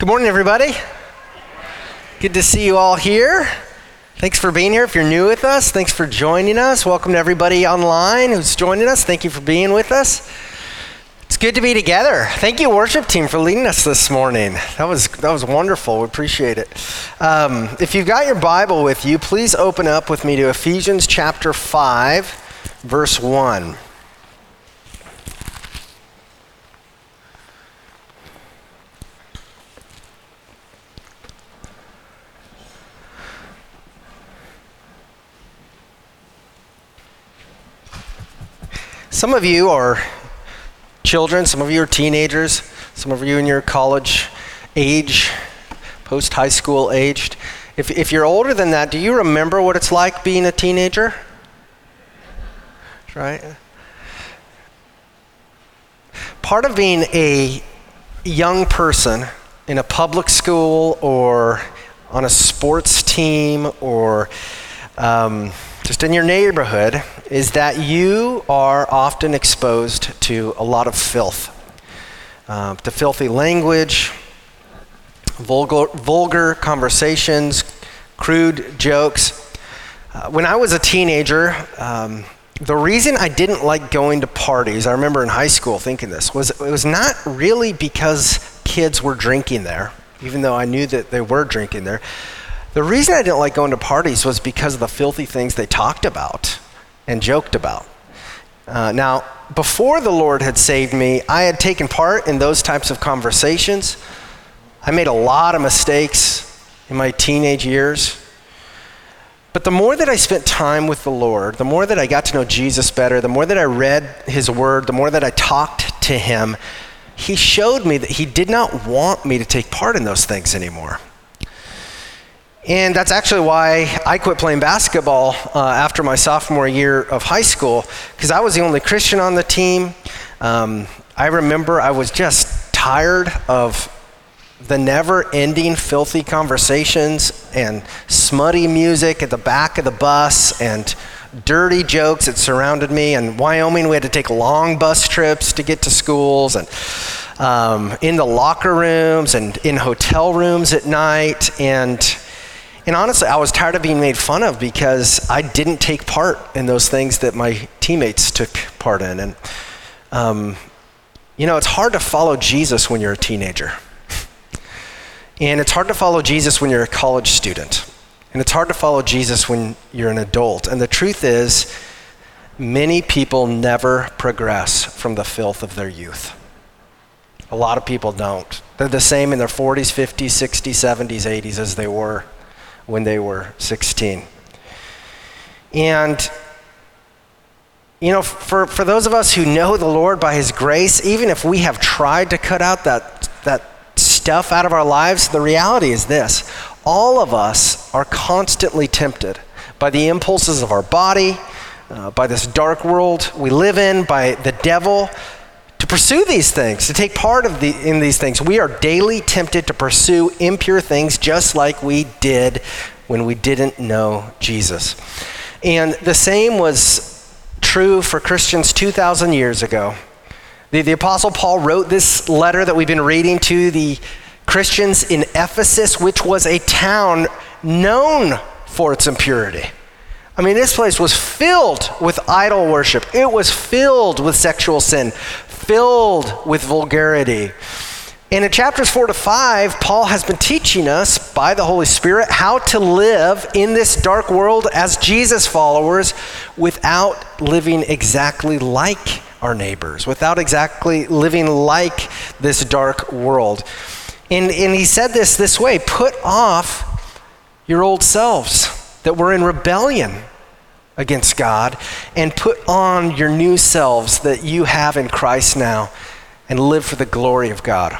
Good morning, everybody. Good to see you all here. Thanks for being here. If you're new with us, thanks for joining us. Welcome to everybody online who's joining us. Thank you for being with us. It's good to be together. Thank you, worship team, for leading us this morning. That was that was wonderful. We appreciate it. Um, if you've got your Bible with you, please open up with me to Ephesians chapter five, verse one. Some of you are children, some of you are teenagers, some of you in your college age, post high school aged. If, if you're older than that, do you remember what it's like being a teenager? Right? Part of being a young person in a public school or on a sports team or um, just in your neighborhood is that you are often exposed to a lot of filth, uh, to filthy language, vulgar, vulgar conversations, crude jokes. Uh, when I was a teenager, um, the reason I didn't like going to parties, I remember in high school thinking this, was it was not really because kids were drinking there, even though I knew that they were drinking there. The reason I didn't like going to parties was because of the filthy things they talked about and joked about. Uh, now, before the Lord had saved me, I had taken part in those types of conversations. I made a lot of mistakes in my teenage years. But the more that I spent time with the Lord, the more that I got to know Jesus better, the more that I read His Word, the more that I talked to Him, He showed me that He did not want me to take part in those things anymore. And that's actually why I quit playing basketball uh, after my sophomore year of high school, because I was the only Christian on the team. Um, I remember I was just tired of the never ending filthy conversations and smutty music at the back of the bus and dirty jokes that surrounded me. In Wyoming, we had to take long bus trips to get to schools and um, in the locker rooms and in hotel rooms at night. And and honestly, I was tired of being made fun of because I didn't take part in those things that my teammates took part in. And, um, you know, it's hard to follow Jesus when you're a teenager. And it's hard to follow Jesus when you're a college student. And it's hard to follow Jesus when you're an adult. And the truth is, many people never progress from the filth of their youth. A lot of people don't. They're the same in their 40s, 50s, 60s, 70s, 80s as they were when they were 16. And, you know, for, for those of us who know the Lord by His grace, even if we have tried to cut out that, that stuff out of our lives, the reality is this all of us are constantly tempted by the impulses of our body, uh, by this dark world we live in, by the devil to pursue these things, to take part of the, in these things. We are daily tempted to pursue impure things just like we did when we didn't know Jesus. And the same was true for Christians 2,000 years ago. The, the Apostle Paul wrote this letter that we've been reading to the Christians in Ephesus, which was a town known for its impurity. I mean, this place was filled with idol worship. It was filled with sexual sin, filled with vulgarity. And in chapters four to five, Paul has been teaching us by the Holy Spirit how to live in this dark world as Jesus followers without living exactly like our neighbors, without exactly living like this dark world. And, and he said this this way put off your old selves that were in rebellion against God and put on your new selves that you have in Christ now and live for the glory of God.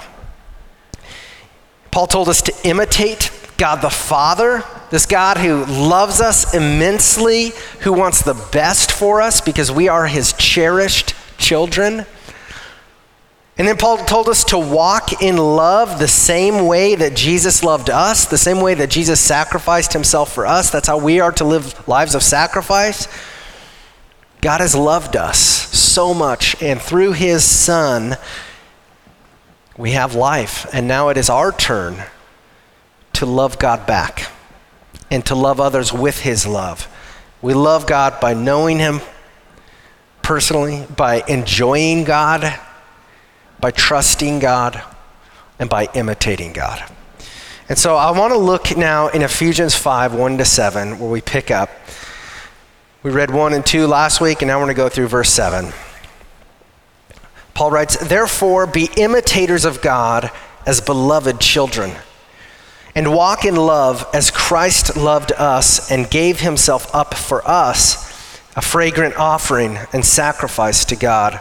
Paul told us to imitate God the Father, this God who loves us immensely, who wants the best for us because we are his cherished children. And then Paul told us to walk in love the same way that Jesus loved us, the same way that Jesus sacrificed himself for us. That's how we are to live lives of sacrifice. God has loved us so much, and through his Son, we have life, and now it is our turn to love God back and to love others with His love. We love God by knowing Him personally, by enjoying God, by trusting God, and by imitating God. And so I want to look now in Ephesians 5 1 to 7, where we pick up. We read 1 and 2 last week, and now we're going to go through verse 7. Paul writes, Therefore, be imitators of God as beloved children, and walk in love as Christ loved us and gave himself up for us, a fragrant offering and sacrifice to God.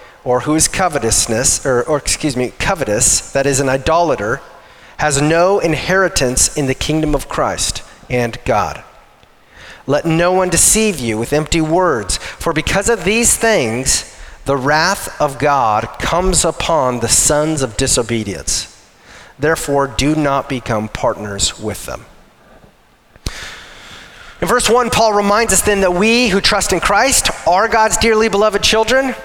or who is covetousness or, or excuse me covetous that is an idolater has no inheritance in the kingdom of Christ and God. Let no one deceive you with empty words, for because of these things the wrath of God comes upon the sons of disobedience. Therefore, do not become partners with them. In verse 1, Paul reminds us then that we who trust in Christ are God's dearly beloved children.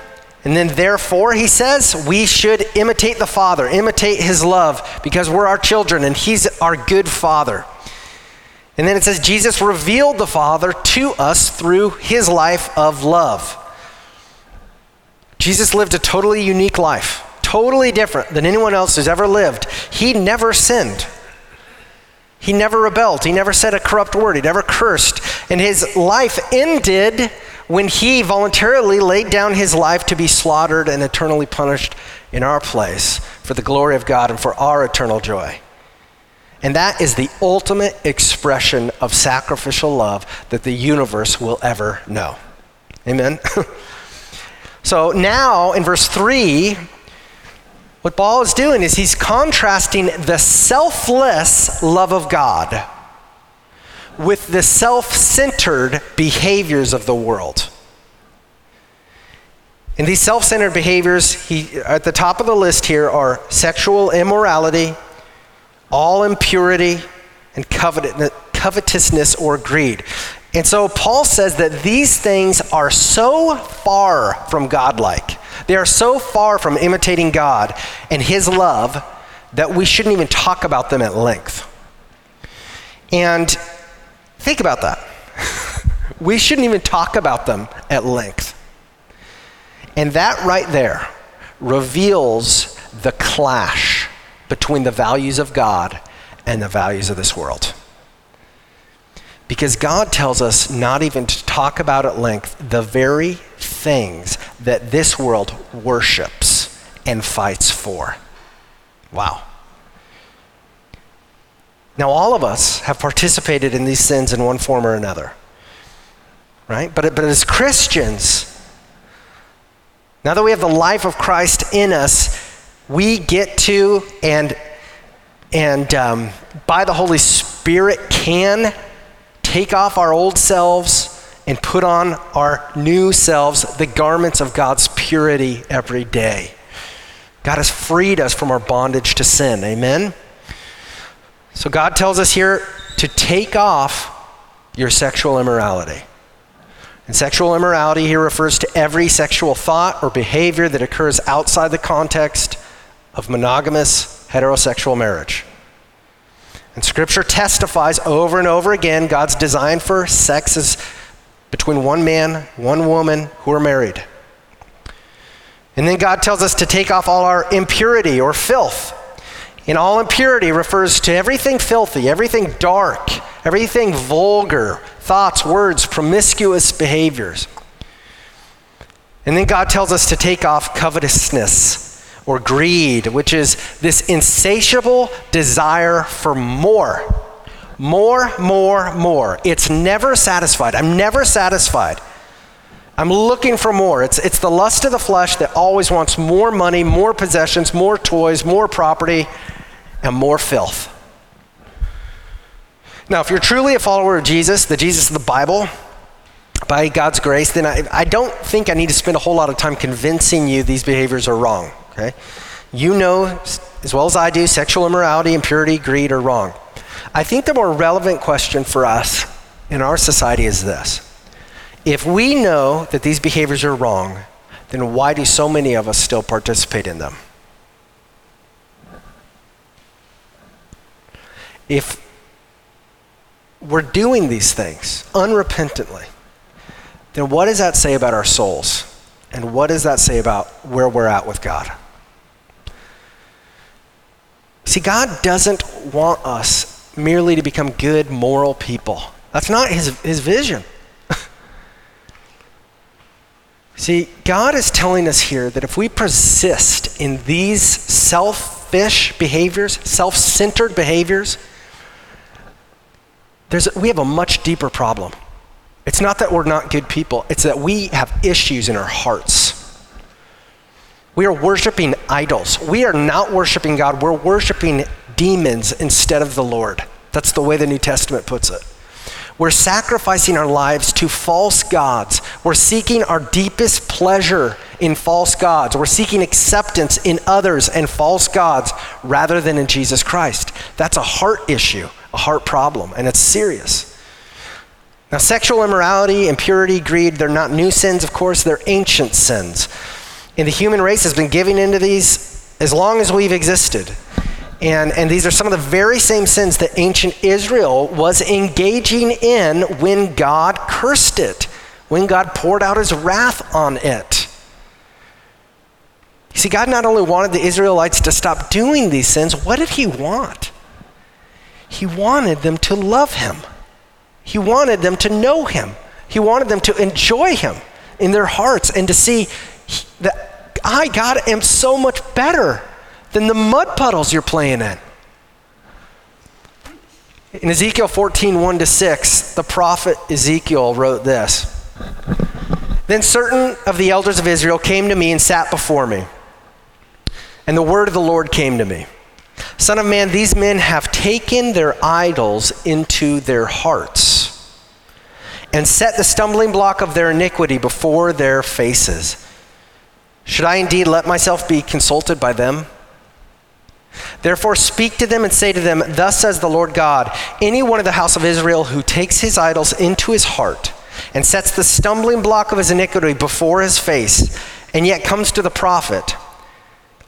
And then, therefore, he says, we should imitate the Father, imitate his love, because we're our children and he's our good Father. And then it says, Jesus revealed the Father to us through his life of love. Jesus lived a totally unique life, totally different than anyone else who's ever lived. He never sinned. He never rebelled. He never said a corrupt word. He never cursed. And his life ended when he voluntarily laid down his life to be slaughtered and eternally punished in our place for the glory of God and for our eternal joy. And that is the ultimate expression of sacrificial love that the universe will ever know. Amen? So now in verse 3, what Paul is doing is he's contrasting the selfless love of God with the self centered behaviors of the world. And these self centered behaviors, he, at the top of the list here, are sexual immorality, all impurity, and covetousness or greed. And so Paul says that these things are so far from godlike. They are so far from imitating God and his love that we shouldn't even talk about them at length. And think about that. we shouldn't even talk about them at length. And that right there reveals the clash between the values of God and the values of this world. Because God tells us not even to talk about at length the very things that this world worships and fights for. Wow. Now, all of us have participated in these sins in one form or another, right? But, but as Christians, now that we have the life of Christ in us, we get to and and um, by the Holy Spirit can take off our old selves and put on our new selves, the garments of God's purity every day. God has freed us from our bondage to sin. Amen? So God tells us here to take off your sexual immorality. And sexual immorality here refers to every sexual thought or behavior that occurs outside the context of monogamous heterosexual marriage. And Scripture testifies over and over again God's design for sex is between one man, one woman who are married. And then God tells us to take off all our impurity or filth. And all impurity refers to everything filthy, everything dark, everything vulgar, thoughts, words, promiscuous behaviors. And then God tells us to take off covetousness or greed, which is this insatiable desire for more. More, more, more. It's never satisfied. I'm never satisfied. I'm looking for more. It's, it's the lust of the flesh that always wants more money, more possessions, more toys, more property, and more filth. Now, if you're truly a follower of Jesus, the Jesus of the Bible, by God's grace, then I, I don't think I need to spend a whole lot of time convincing you these behaviors are wrong, okay? You know as well as I do, sexual immorality, impurity, greed are wrong. I think the more relevant question for us in our society is this If we know that these behaviors are wrong, then why do so many of us still participate in them? If we're doing these things unrepentantly, then what does that say about our souls? And what does that say about where we're at with God? See, God doesn't want us merely to become good, moral people. That's not his, his vision. See, God is telling us here that if we persist in these selfish behaviors, self centered behaviors, there's, we have a much deeper problem. It's not that we're not good people, it's that we have issues in our hearts. We are worshiping idols. We are not worshiping God, we're worshiping demons instead of the Lord. That's the way the New Testament puts it. We're sacrificing our lives to false gods. We're seeking our deepest pleasure in false gods. We're seeking acceptance in others and false gods rather than in Jesus Christ. That's a heart issue a heart problem, and it's serious. Now, sexual immorality, impurity, greed, they're not new sins, of course, they're ancient sins. And the human race has been giving into these as long as we've existed. And, and these are some of the very same sins that ancient Israel was engaging in when God cursed it, when God poured out his wrath on it. You see, God not only wanted the Israelites to stop doing these sins, what did he want? He wanted them to love him. He wanted them to know him. He wanted them to enjoy him in their hearts and to see that I, God, am so much better than the mud puddles you're playing in. In Ezekiel 14, 1 to 6, the prophet Ezekiel wrote this Then certain of the elders of Israel came to me and sat before me. And the word of the Lord came to me. Son of man, these men have taken their idols into their hearts and set the stumbling block of their iniquity before their faces. Should I indeed let myself be consulted by them? Therefore, speak to them and say to them, Thus says the Lord God Any one of the house of Israel who takes his idols into his heart and sets the stumbling block of his iniquity before his face, and yet comes to the prophet,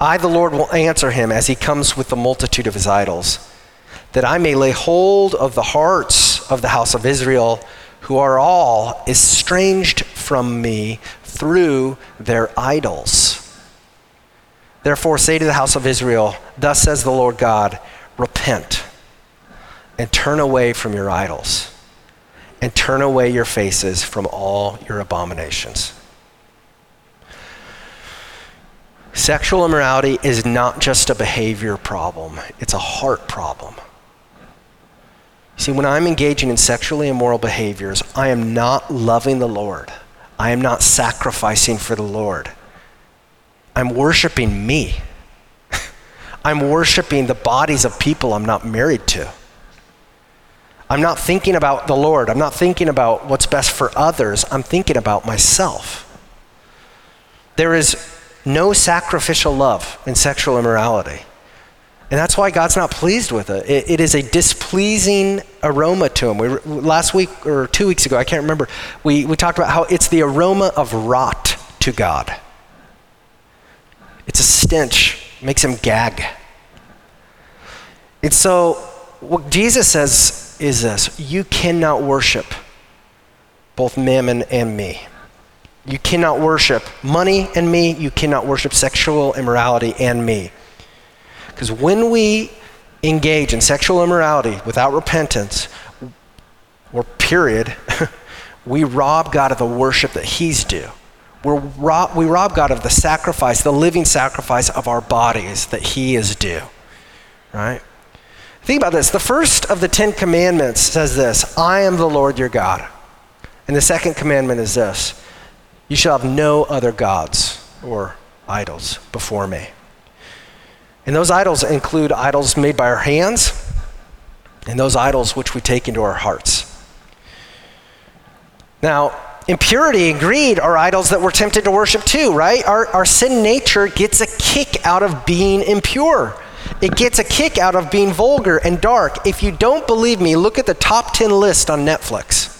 I, the Lord, will answer him as he comes with the multitude of his idols, that I may lay hold of the hearts of the house of Israel, who are all estranged from me through their idols. Therefore, say to the house of Israel, Thus says the Lord God, repent and turn away from your idols, and turn away your faces from all your abominations. Sexual immorality is not just a behavior problem, it's a heart problem. See, when I'm engaging in sexually immoral behaviors, I am not loving the Lord. I am not sacrificing for the Lord. I'm worshiping me. I'm worshiping the bodies of people I'm not married to. I'm not thinking about the Lord. I'm not thinking about what's best for others. I'm thinking about myself. There is no sacrificial love in sexual immorality. And that's why God's not pleased with it. It, it is a displeasing aroma to Him. We, last week or two weeks ago, I can't remember, we, we talked about how it's the aroma of rot to God. It's a stench, makes Him gag. And so, what Jesus says is this you cannot worship both mammon and me. You cannot worship money and me. You cannot worship sexual immorality and me. Because when we engage in sexual immorality without repentance, or period, we rob God of the worship that He's due. We rob God of the sacrifice, the living sacrifice of our bodies that He is due. Right? Think about this. The first of the Ten Commandments says this I am the Lord your God. And the second commandment is this you shall have no other gods or idols before me. And those idols include idols made by our hands, and those idols which we take into our hearts. Now, impurity and greed are idols that we're tempted to worship too, right? Our, our sin nature gets a kick out of being impure. It gets a kick out of being vulgar and dark. If you don't believe me, look at the top 10 list on Netflix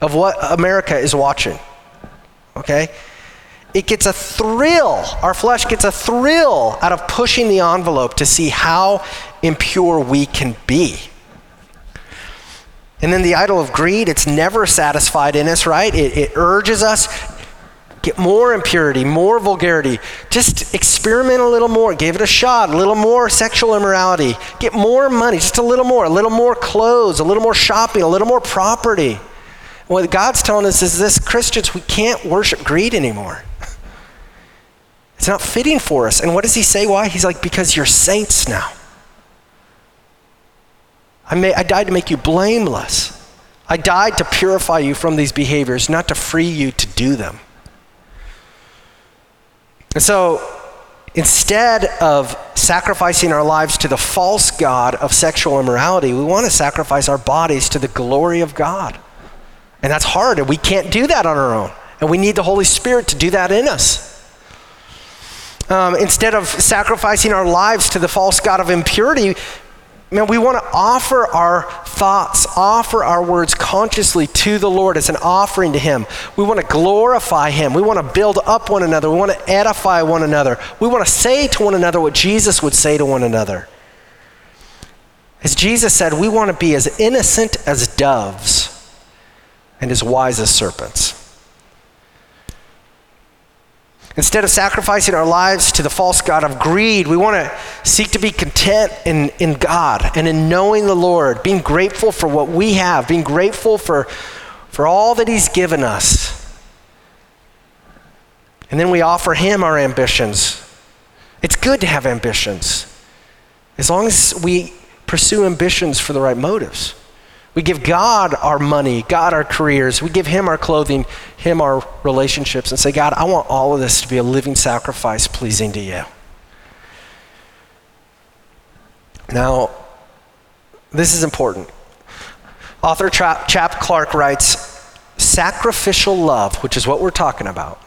of what America is watching. Okay? It gets a thrill, our flesh gets a thrill out of pushing the envelope to see how impure we can be. And then the idol of greed, it's never satisfied in us, right? It, it urges us, get more impurity, more vulgarity. Just experiment a little more, give it a shot, a little more sexual immorality, get more money, just a little more, a little more clothes, a little more shopping, a little more property. What God's telling us is this Christians, we can't worship greed anymore. It's not fitting for us. And what does he say? Why? He's like, because you're saints now. I, may, I died to make you blameless. I died to purify you from these behaviors, not to free you to do them. And so, instead of sacrificing our lives to the false God of sexual immorality, we want to sacrifice our bodies to the glory of God. And that's hard, and we can't do that on our own. And we need the Holy Spirit to do that in us. Um, instead of sacrificing our lives to the false God of impurity, man, we want to offer our thoughts, offer our words consciously to the Lord as an offering to Him. We want to glorify Him. We want to build up one another. We want to edify one another. We want to say to one another what Jesus would say to one another. As Jesus said, we want to be as innocent as doves and as wise as serpents. Instead of sacrificing our lives to the false God of greed, we want to seek to be content in, in God and in knowing the Lord, being grateful for what we have, being grateful for, for all that He's given us. And then we offer Him our ambitions. It's good to have ambitions, as long as we pursue ambitions for the right motives. We give God our money, God our careers. We give Him our clothing, Him our relationships, and say, God, I want all of this to be a living sacrifice pleasing to you. Now, this is important. Author Chap, Chap Clark writes Sacrificial love, which is what we're talking about,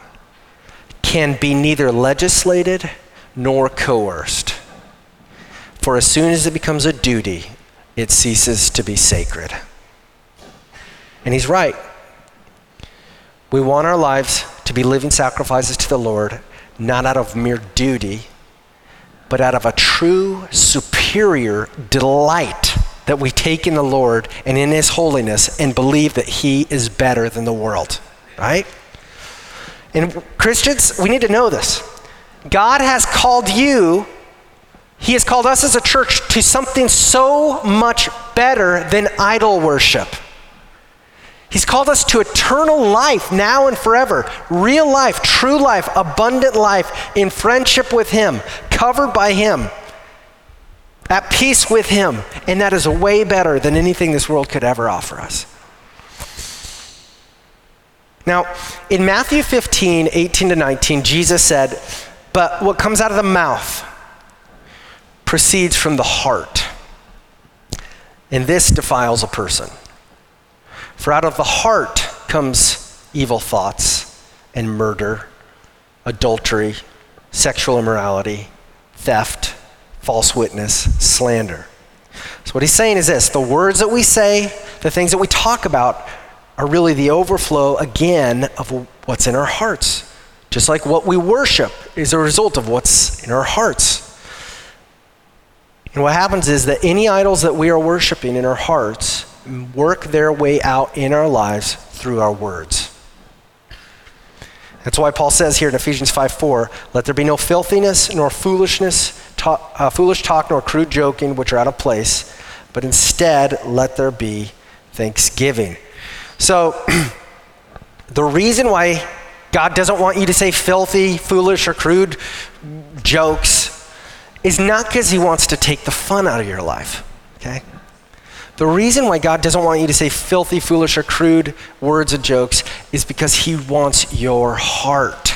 can be neither legislated nor coerced. For as soon as it becomes a duty, it ceases to be sacred. And he's right. We want our lives to be living sacrifices to the Lord, not out of mere duty, but out of a true, superior delight that we take in the Lord and in His holiness and believe that He is better than the world, right? And Christians, we need to know this. God has called you he has called us as a church to something so much better than idol worship. He's called us to eternal life now and forever. Real life, true life, abundant life in friendship with Him, covered by Him, at peace with Him. And that is way better than anything this world could ever offer us. Now, in Matthew 15, 18 to 19, Jesus said, But what comes out of the mouth, proceeds from the heart, and this defiles a person. For out of the heart comes evil thoughts and murder, adultery, sexual immorality, theft, false witness, slander. So, what he's saying is this the words that we say, the things that we talk about, are really the overflow again of what's in our hearts. Just like what we worship is a result of what's in our hearts. And what happens is that any idols that we are worshiping in our hearts work their way out in our lives through our words. That's why Paul says here in Ephesians 5 4, let there be no filthiness, nor foolishness, talk, uh, foolish talk, nor crude joking, which are out of place, but instead let there be thanksgiving. So, the reason why God doesn't want you to say filthy, foolish, or crude jokes is not because he wants to take the fun out of your life, okay? The reason why God doesn't want you to say filthy, foolish, or crude words and jokes is because he wants your heart.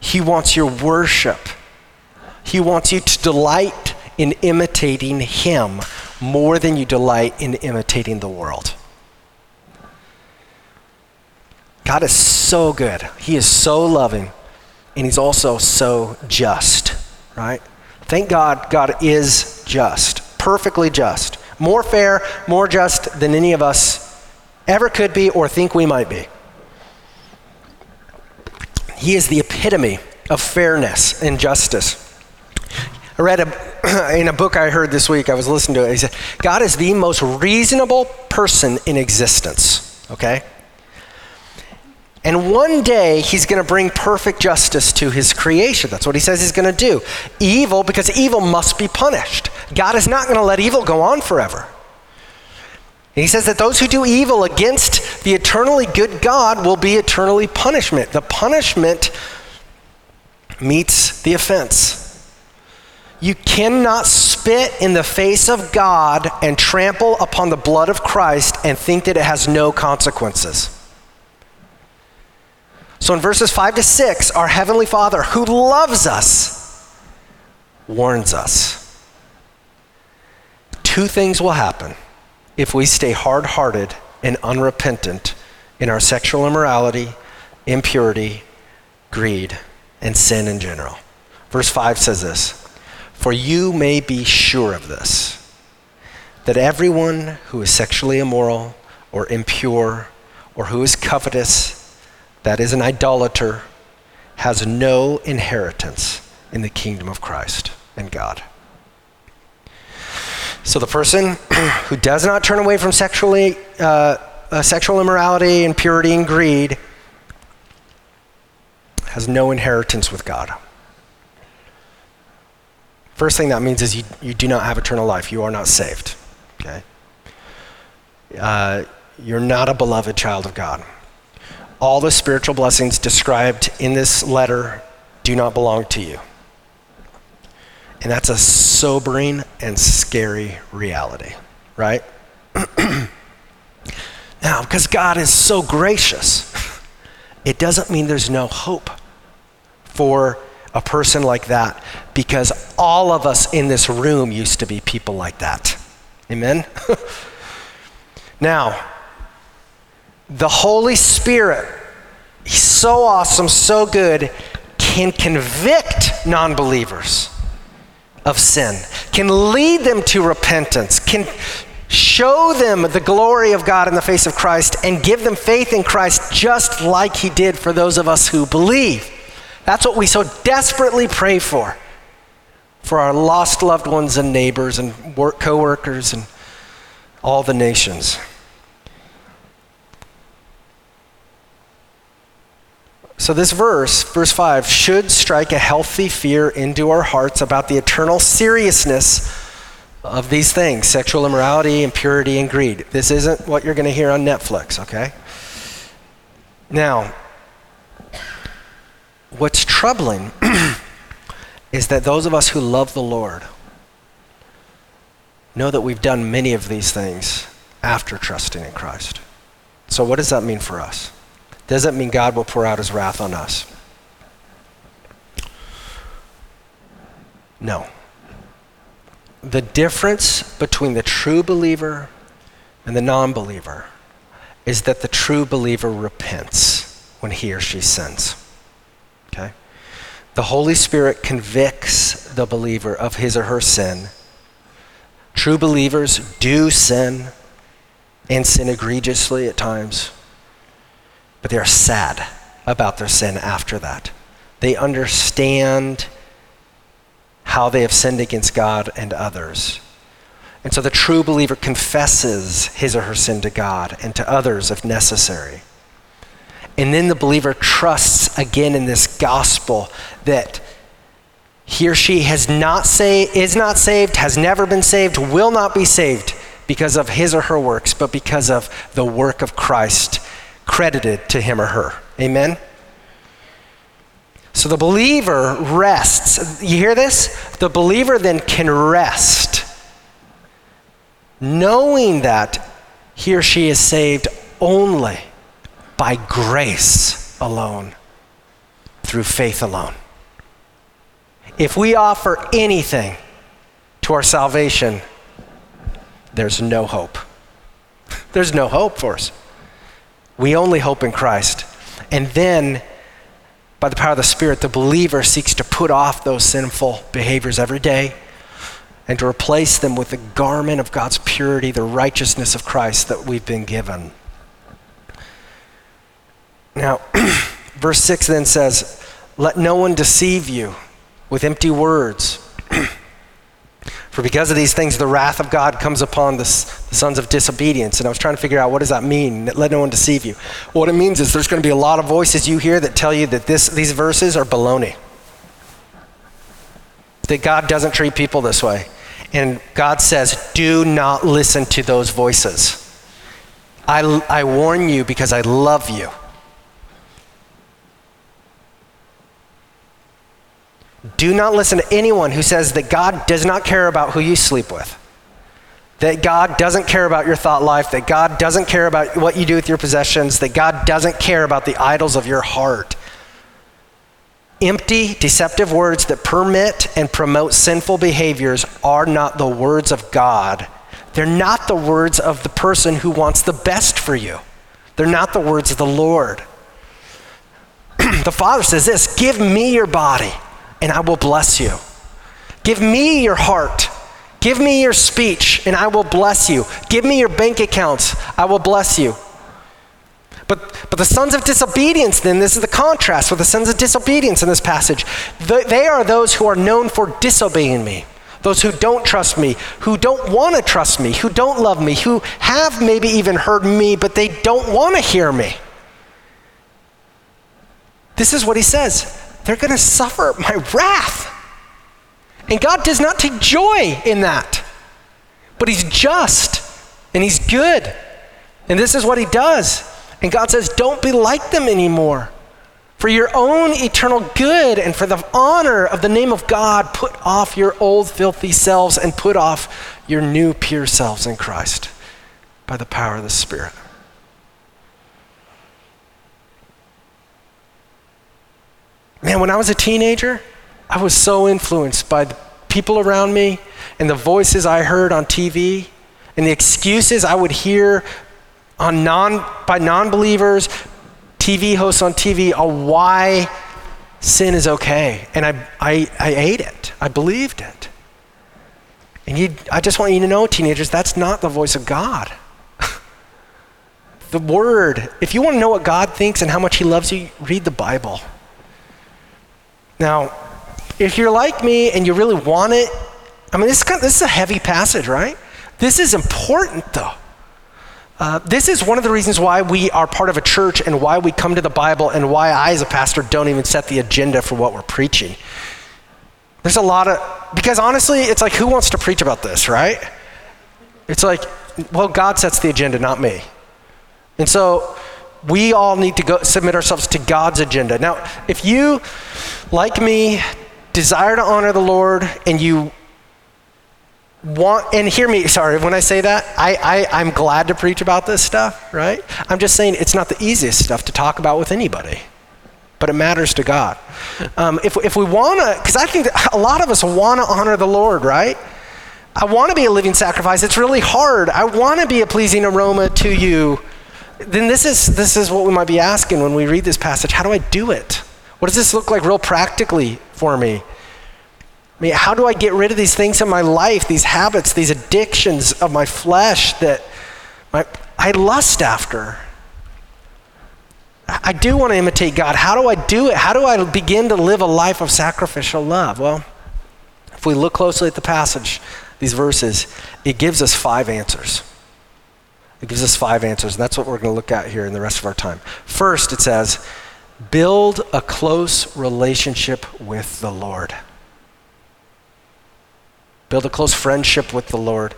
He wants your worship. He wants you to delight in imitating him more than you delight in imitating the world. God is so good. He is so loving, and He's also so just, right? Thank God, God is just, perfectly just, more fair, more just than any of us ever could be or think we might be. He is the epitome of fairness and justice. I read a, in a book I heard this week, I was listening to it, he said, God is the most reasonable person in existence, okay? And one day he's going to bring perfect justice to his creation. That's what he says he's going to do. Evil, because evil must be punished. God is not going to let evil go on forever. And he says that those who do evil against the eternally good God will be eternally punishment. The punishment meets the offense. You cannot spit in the face of God and trample upon the blood of Christ and think that it has no consequences. So in verses 5 to 6, our Heavenly Father, who loves us, warns us. Two things will happen if we stay hard hearted and unrepentant in our sexual immorality, impurity, greed, and sin in general. Verse 5 says this For you may be sure of this, that everyone who is sexually immoral or impure or who is covetous, that is an idolater, has no inheritance in the kingdom of Christ and God. So the person who does not turn away from sexually, uh, uh, sexual immorality, impurity, and greed has no inheritance with God. First thing that means is you, you do not have eternal life. You are not saved. Okay? Uh, you're not a beloved child of God. All the spiritual blessings described in this letter do not belong to you. And that's a sobering and scary reality, right? now, because God is so gracious, it doesn't mean there's no hope for a person like that because all of us in this room used to be people like that. Amen? now, the Holy Spirit, He's so awesome, so good, can convict non believers of sin, can lead them to repentance, can show them the glory of God in the face of Christ, and give them faith in Christ just like He did for those of us who believe. That's what we so desperately pray for for our lost loved ones and neighbors and work co-workers and all the nations. So, this verse, verse 5, should strike a healthy fear into our hearts about the eternal seriousness of these things sexual immorality, impurity, and greed. This isn't what you're going to hear on Netflix, okay? Now, what's troubling is that those of us who love the Lord know that we've done many of these things after trusting in Christ. So, what does that mean for us? Does that mean God will pour out his wrath on us? No. The difference between the true believer and the non believer is that the true believer repents when he or she sins. Okay? The Holy Spirit convicts the believer of his or her sin. True believers do sin and sin egregiously at times but they are sad about their sin after that. They understand how they have sinned against God and others. And so the true believer confesses his or her sin to God and to others if necessary. And then the believer trusts again in this gospel that he or she has not say, is not saved, has never been saved, will not be saved because of his or her works, but because of the work of Christ credited to him or her. Amen? So the believer rests. You hear this? The believer then can rest, knowing that he or she is saved only by grace alone, through faith alone. If we offer anything to our salvation, there's no hope. There's no hope for us. We only hope in Christ. And then, by the power of the Spirit, the believer seeks to put off those sinful behaviors every day and to replace them with the garment of God's purity, the righteousness of Christ that we've been given. Now, verse 6 then says, Let no one deceive you with empty words. For because of these things, the wrath of God comes upon the, the, sons of disobedience. And I was trying to figure out what does that mean? Let no one deceive you. What it means is there's going to be a lot of voices you hear that tell you that this, these verses are baloney. That God doesn't treat people this way. And God says, do not listen to those voices. I, I warn you because I love you. Do not listen to anyone who says that God does not care about who you sleep with, that God doesn't care about your thought life, that God doesn't care about what you do with your possessions, that God doesn't care about the idols of your heart. Empty, deceptive words that permit and promote sinful behaviors are not the words of God. They're not the words of the person who wants the best for you. They're not the words of the Lord. the Father says this Give me your body and I will bless you. Give me your heart. Give me your speech, and I will bless you. Give me your bank accounts, I will bless you. But, but the sons of disobedience, then, this is the contrast with the sons of disobedience in this passage. they are those who are known for disobeying me, those who don't trust me, who don't want to trust me, who don't love me, who have maybe even heard me, but they don't want to hear me. This is what he says they're going to suffer my wrath. And God does not take joy in that. But He's just and He's good. And this is what He does. And God says, don't be like them anymore. For your own eternal good and for the honor of the name of God, put off your old filthy selves and put off your new pure selves in Christ by the power of the Spirit. Man, when I was a teenager, I was so influenced by the people around me and the voices I heard on TV and the excuses I would hear on non, by non believers, TV hosts on TV, on why sin is okay. And I, I, I ate it, I believed it. And you, I just want you to know, teenagers, that's not the voice of God. the Word, if you want to know what God thinks and how much He loves you, read the Bible. Now, if you're like me and you really want it, I mean, this this is a heavy passage, right? This is important, though. Uh, this is one of the reasons why we are part of a church and why we come to the Bible and why I, as a pastor, don't even set the agenda for what we're preaching. There's a lot of, because honestly, it's like, who wants to preach about this, right? It's like, well, God sets the agenda, not me. And so we all need to go submit ourselves to God's agenda. Now, if you, like me, desire to honor the Lord and you want, and hear me, sorry, when I say that, I, I, I'm glad to preach about this stuff, right? I'm just saying it's not the easiest stuff to talk about with anybody, but it matters to God. Um, if, if we want to, because I think a lot of us want to honor the Lord, right? I want to be a living sacrifice. It's really hard. I want to be a pleasing aroma to you then this is, this is what we might be asking when we read this passage. How do I do it? What does this look like real practically for me? I mean, how do I get rid of these things in my life, these habits, these addictions of my flesh that my, I lust after? I do want to imitate God. How do I do it? How do I begin to live a life of sacrificial love? Well, if we look closely at the passage, these verses, it gives us five answers. It gives us five answers, and that's what we're going to look at here in the rest of our time. First, it says, build a close relationship with the Lord. Build a close friendship with the Lord.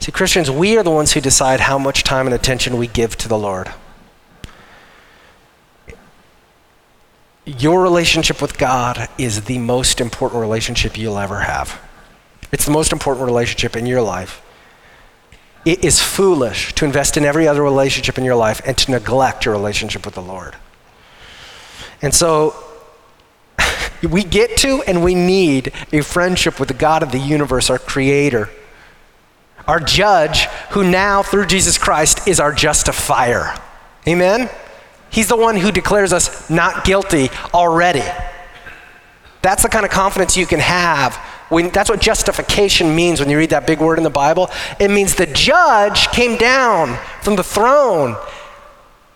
See, Christians, we are the ones who decide how much time and attention we give to the Lord. Your relationship with God is the most important relationship you'll ever have. It's the most important relationship in your life. It is foolish to invest in every other relationship in your life and to neglect your relationship with the Lord. And so we get to and we need a friendship with the God of the universe, our creator. Our judge, who now, through Jesus Christ, is our justifier. Amen? He's the one who declares us not guilty already. That's the kind of confidence you can have. When, that's what justification means when you read that big word in the Bible. It means the judge came down from the throne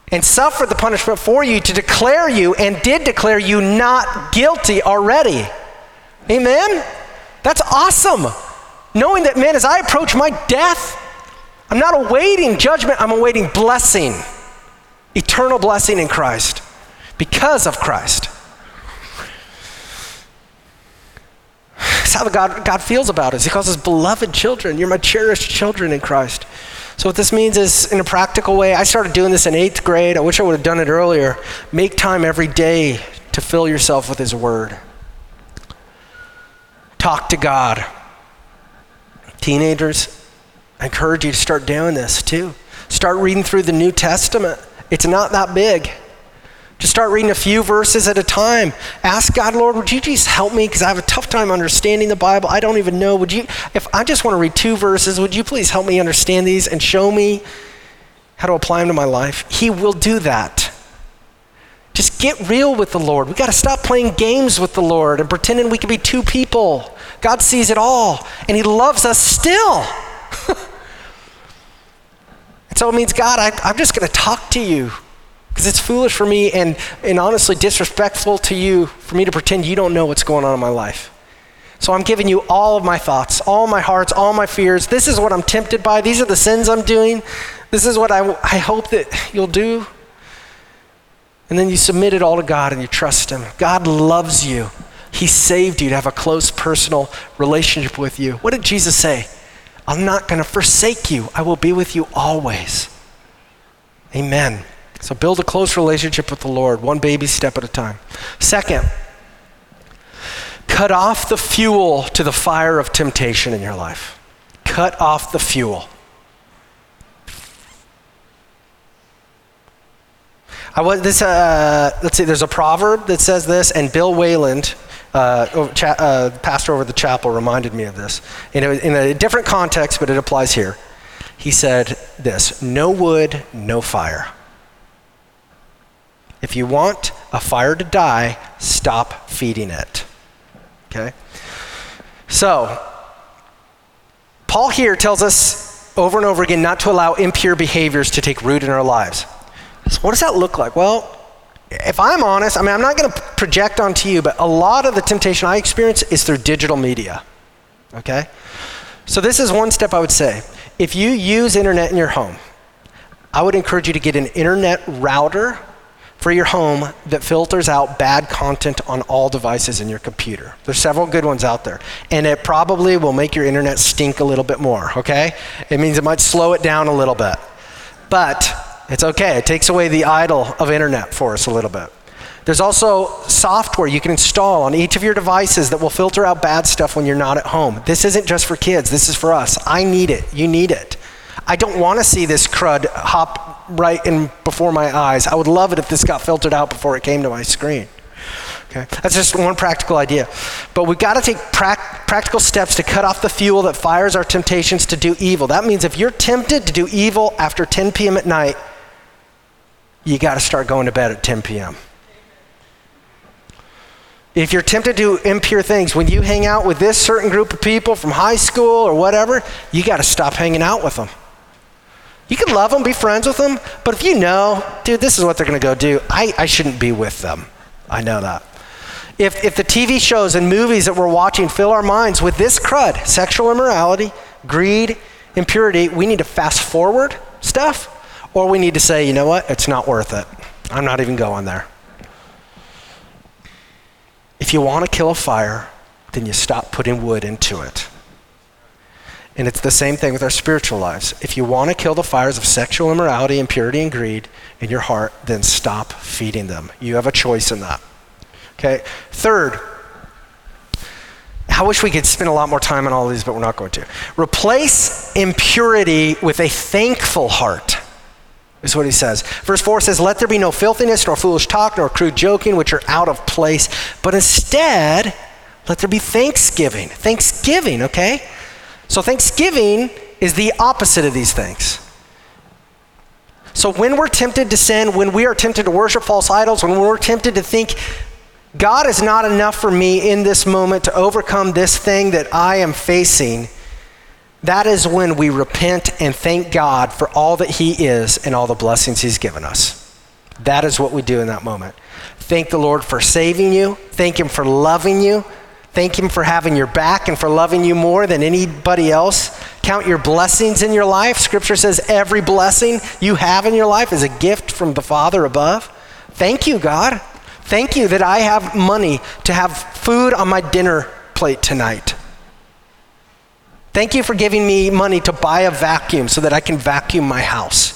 and suffered the punishment for you to declare you and did declare you not guilty already. Amen? That's awesome. Knowing that, man, as I approach my death, I'm not awaiting judgment, I'm awaiting blessing, eternal blessing in Christ because of Christ. That's how God, God feels about us. He calls us beloved children. You're my cherished children in Christ. So, what this means is, in a practical way, I started doing this in eighth grade. I wish I would have done it earlier. Make time every day to fill yourself with His Word. Talk to God. Teenagers, I encourage you to start doing this too. Start reading through the New Testament. It's not that big. Just start reading a few verses at a time. Ask God, Lord, would you just help me? Because I have a tough time understanding the Bible. I don't even know. Would you, if I just want to read two verses, would you please help me understand these and show me how to apply them to my life? He will do that. Just get real with the Lord. We got to stop playing games with the Lord and pretending we can be two people. God sees it all, and He loves us still. so it means, God, I, I'm just going to talk to you. Because it's foolish for me and, and honestly disrespectful to you for me to pretend you don't know what's going on in my life. So I'm giving you all of my thoughts, all my hearts, all my fears. This is what I'm tempted by. These are the sins I'm doing. This is what I, I hope that you'll do. And then you submit it all to God and you trust Him. God loves you. He saved you to have a close personal relationship with you. What did Jesus say? I'm not going to forsake you, I will be with you always. Amen. So build a close relationship with the Lord, one baby step at a time. Second, cut off the fuel to the fire of temptation in your life. Cut off the fuel. I was this. Uh, let's see. There's a proverb that says this, and Bill Wayland, uh, cha- uh, pastor over the chapel, reminded me of this in a, in a different context, but it applies here. He said this: "No wood, no fire." If you want a fire to die, stop feeding it. Okay? So, Paul here tells us over and over again not to allow impure behaviors to take root in our lives. So, what does that look like? Well, if I'm honest, I mean, I'm not going to project onto you, but a lot of the temptation I experience is through digital media. Okay? So, this is one step I would say. If you use internet in your home, I would encourage you to get an internet router for your home that filters out bad content on all devices in your computer. There's several good ones out there. And it probably will make your internet stink a little bit more, okay? It means it might slow it down a little bit. But it's okay. It takes away the idol of internet for us a little bit. There's also software you can install on each of your devices that will filter out bad stuff when you're not at home. This isn't just for kids, this is for us. I need it. You need it. I don't want to see this crud hop right in before my eyes. I would love it if this got filtered out before it came to my screen. Okay? That's just one practical idea. But we've got to take pra- practical steps to cut off the fuel that fires our temptations to do evil. That means if you're tempted to do evil after 10 p.m. at night, you got to start going to bed at 10 p.m. If you're tempted to do impure things, when you hang out with this certain group of people from high school or whatever, you got to stop hanging out with them. You can love them, be friends with them, but if you know, dude, this is what they're going to go do, I, I shouldn't be with them. I know that. If, if the TV shows and movies that we're watching fill our minds with this crud, sexual immorality, greed, impurity, we need to fast forward stuff, or we need to say, you know what, it's not worth it. I'm not even going there. If you want to kill a fire, then you stop putting wood into it. And it's the same thing with our spiritual lives. If you want to kill the fires of sexual immorality, impurity, and greed in your heart, then stop feeding them. You have a choice in that. Okay? Third, I wish we could spend a lot more time on all these, but we're not going to. Replace impurity with a thankful heart, is what he says. Verse 4 says, Let there be no filthiness, nor foolish talk, nor crude joking, which are out of place, but instead, let there be thanksgiving. Thanksgiving, okay? So, thanksgiving is the opposite of these things. So when we're tempted to sin, when we are tempted to worship false idols, when we're tempted to think God is not enough for me in this moment to overcome this thing that I am facing, that is when we repent and thank God for all that He is and all the blessings He's given us. That is what we do in that moment. Thank the Lord for saving you, thank Him for loving you, thank Him for having your back and for loving you more than anybody else. Count your blessings in your life. Scripture says every blessing you have in your life is a gift from the Father above. Thank you, God. Thank you that I have money to have food on my dinner plate tonight. Thank you for giving me money to buy a vacuum so that I can vacuum my house.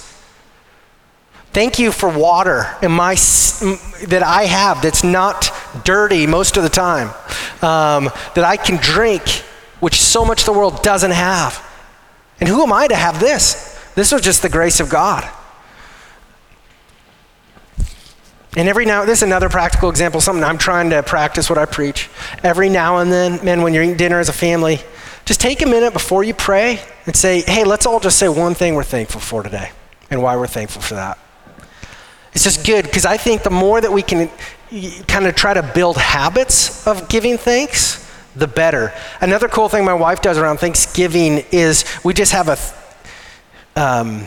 Thank you for water in my, that I have that's not dirty most of the time, um, that I can drink, which so much the world doesn't have. And who am I to have this? This was just the grace of God. And every now, this is another practical example, something I'm trying to practice what I preach. Every now and then, men, when you're eating dinner as a family, just take a minute before you pray and say, hey, let's all just say one thing we're thankful for today and why we're thankful for that. It's just good because I think the more that we can kind of try to build habits of giving thanks, the better. Another cool thing my wife does around Thanksgiving is we just have a, um,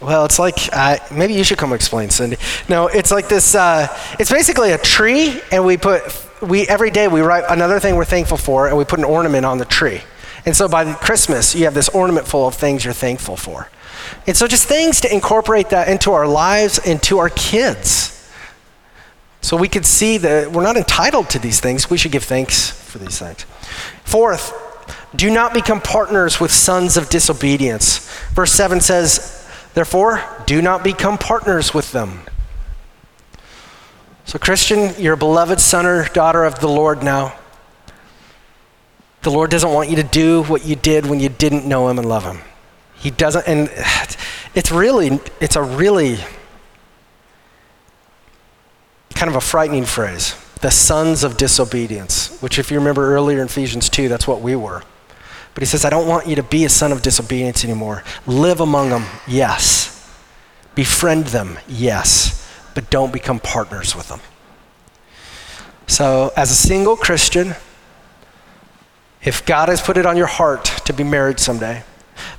well, it's like, uh, maybe you should come explain, Cindy. No, it's like this, uh, it's basically a tree, and we put, we, every day we write another thing we're thankful for, and we put an ornament on the tree. And so by Christmas, you have this ornament full of things you're thankful for. And so just things to incorporate that into our lives and to our kids. So we could see that we're not entitled to these things. We should give thanks for these things. Fourth, do not become partners with sons of disobedience. Verse 7 says, Therefore, do not become partners with them. So, Christian, you're a beloved son or daughter of the Lord now. The Lord doesn't want you to do what you did when you didn't know Him and love Him. He doesn't, and it's really, it's a really kind of a frightening phrase. The sons of disobedience, which, if you remember earlier in Ephesians 2, that's what we were. But he says, I don't want you to be a son of disobedience anymore. Live among them, yes. Befriend them, yes. But don't become partners with them. So, as a single Christian, if God has put it on your heart to be married someday,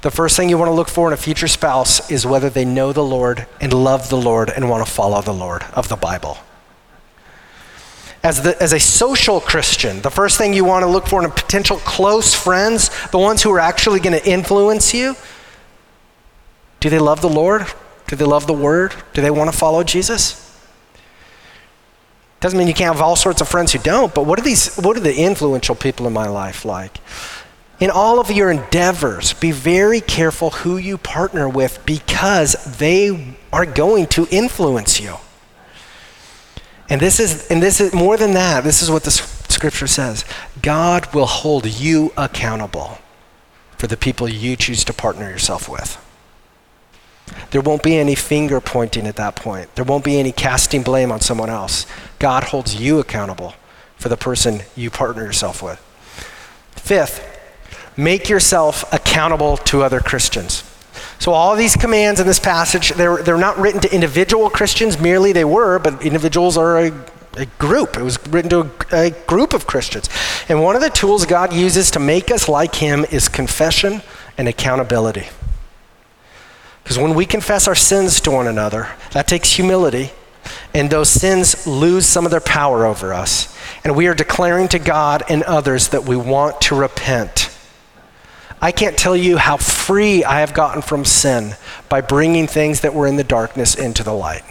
the first thing you want to look for in a future spouse is whether they know the Lord and love the Lord and want to follow the Lord of the Bible as, the, as a social Christian, the first thing you want to look for in a potential close friends, the ones who are actually going to influence you, do they love the Lord? Do they love the Word? Do they want to follow Jesus? Doesn't mean you can't have all sorts of friends who don't, but what are these what are the influential people in my life like? In all of your endeavors, be very careful who you partner with because they are going to influence you. And this is and this is more than that. This is what the scripture says. God will hold you accountable for the people you choose to partner yourself with. There won't be any finger pointing at that point. There won't be any casting blame on someone else. God holds you accountable for the person you partner yourself with. Fifth, make yourself accountable to other Christians. So, all these commands in this passage, they're, they're not written to individual Christians merely, they were, but individuals are a, a group. It was written to a, a group of Christians. And one of the tools God uses to make us like Him is confession and accountability. Because when we confess our sins to one another, that takes humility, and those sins lose some of their power over us. And we are declaring to God and others that we want to repent I can't tell you how free I have gotten from sin by bringing things that were in the darkness into the light.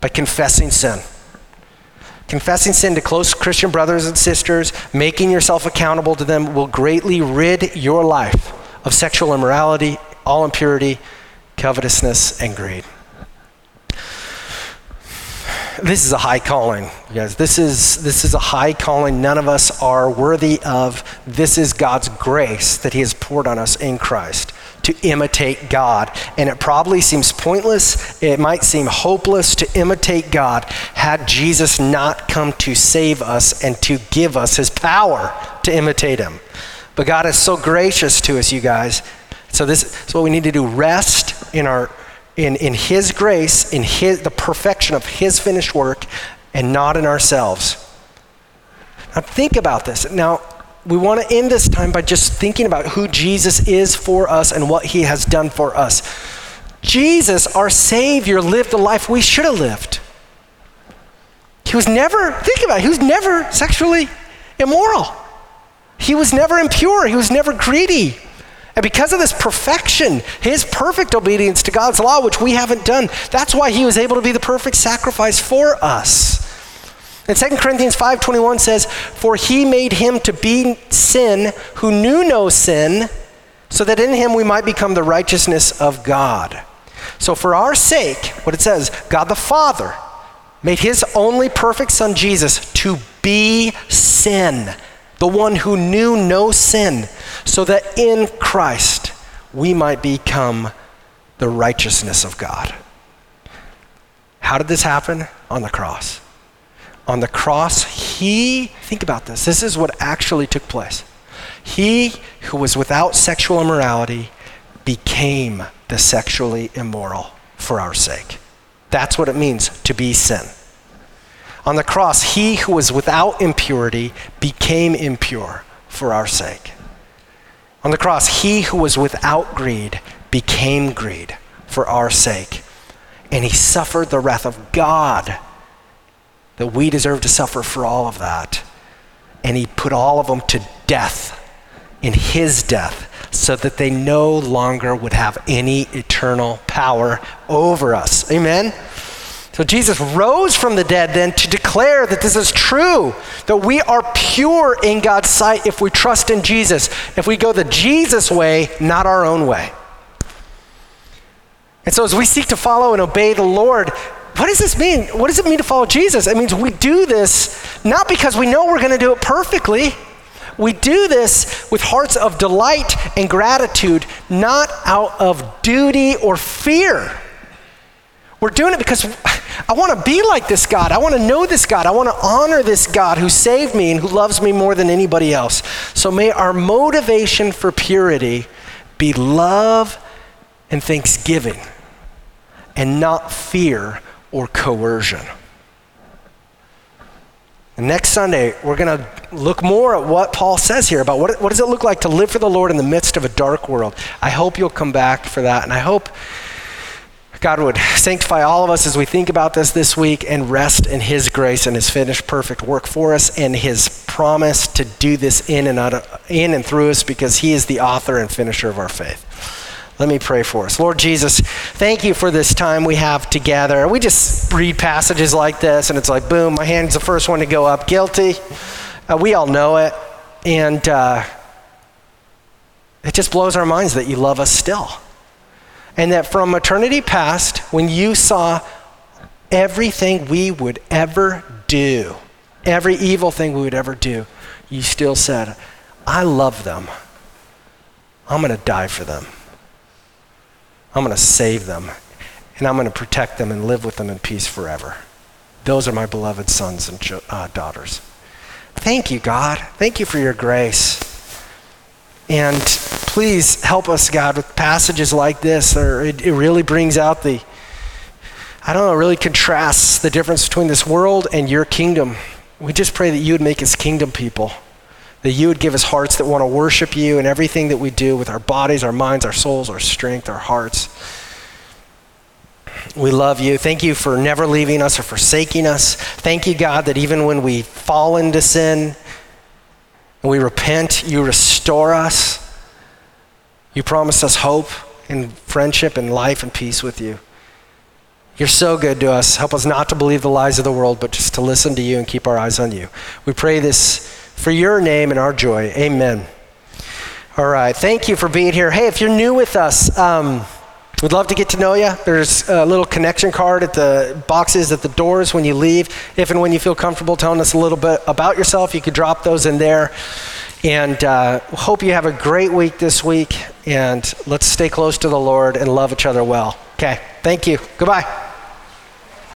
By confessing sin. Confessing sin to close Christian brothers and sisters, making yourself accountable to them, will greatly rid your life of sexual immorality, all impurity, covetousness, and greed this is a high calling, you guys. This is, this is a high calling none of us are worthy of. This is God's grace that He has poured on us in Christ to imitate God. And it probably seems pointless, it might seem hopeless to imitate God had Jesus not come to save us and to give us His power to imitate Him. But God is so gracious to us, you guys. So this is what we need to do. Rest in our in, in his grace, in his the perfection of his finished work, and not in ourselves. Now think about this. Now, we want to end this time by just thinking about who Jesus is for us and what he has done for us. Jesus, our Savior, lived the life we should have lived. He was never, think about it, he was never sexually immoral. He was never impure. He was never greedy. And because of this perfection, his perfect obedience to God's law, which we haven't done, that's why he was able to be the perfect sacrifice for us. And 2 Corinthians 5:21 says, "For he made him to be sin who knew no sin, so that in him we might become the righteousness of God." So for our sake, what it says, God the Father made his only perfect son Jesus to be sin, the one who knew no sin, so that in Christ we might become the righteousness of God. How did this happen? On the cross. On the cross, he, think about this, this is what actually took place. He who was without sexual immorality became the sexually immoral for our sake. That's what it means to be sin. On the cross, he who was without impurity became impure for our sake. On the cross, he who was without greed became greed for our sake. And he suffered the wrath of God that we deserve to suffer for all of that. And he put all of them to death in his death so that they no longer would have any eternal power over us. Amen? So Jesus rose from the dead then to declare that this is true, that we are pure in God's sight if we trust in Jesus, if we go the Jesus way, not our own way. And so as we seek to follow and obey the Lord, what does this mean? What does it mean to follow Jesus? It means we do this not because we know we're going to do it perfectly. We do this with hearts of delight and gratitude, not out of duty or fear. We're doing it because I want to be like this God. I want to know this God. I want to honor this God who saved me and who loves me more than anybody else. So may our motivation for purity be love and thanksgiving and not fear or coercion. And next Sunday, we're going to look more at what Paul says here about what, what does it look like to live for the Lord in the midst of a dark world. I hope you'll come back for that. And I hope God would sanctify all of us as we think about this this week and rest in His grace and His finished perfect work for us and His promise to do this in and, out of, in and through us because He is the author and finisher of our faith. Let me pray for us. Lord Jesus, thank you for this time we have together. We just read passages like this, and it's like, boom, my hand's the first one to go up. Guilty. Uh, we all know it. And uh, it just blows our minds that you love us still. And that from eternity past, when you saw everything we would ever do, every evil thing we would ever do, you still said, I love them. I'm going to die for them. I'm going to save them, and I'm going to protect them and live with them in peace forever. Those are my beloved sons and uh, daughters. Thank you, God. Thank you for your grace. And please help us, God, with passages like this. Or it, it really brings out the, I don't know, really contrasts the difference between this world and your kingdom. We just pray that you would make us kingdom people that you would give us hearts that want to worship you in everything that we do with our bodies, our minds, our souls, our strength, our hearts. We love you. Thank you for never leaving us or forsaking us. Thank you, God, that even when we fall into sin and we repent, you restore us. You promise us hope and friendship and life and peace with you. You're so good to us. Help us not to believe the lies of the world, but just to listen to you and keep our eyes on you. We pray this for your name and our joy. Amen. All right. Thank you for being here. Hey, if you're new with us, um, we'd love to get to know you. There's a little connection card at the boxes at the doors when you leave. If and when you feel comfortable telling us a little bit about yourself, you could drop those in there. And uh, hope you have a great week this week. And let's stay close to the Lord and love each other well. Okay. Thank you. Goodbye.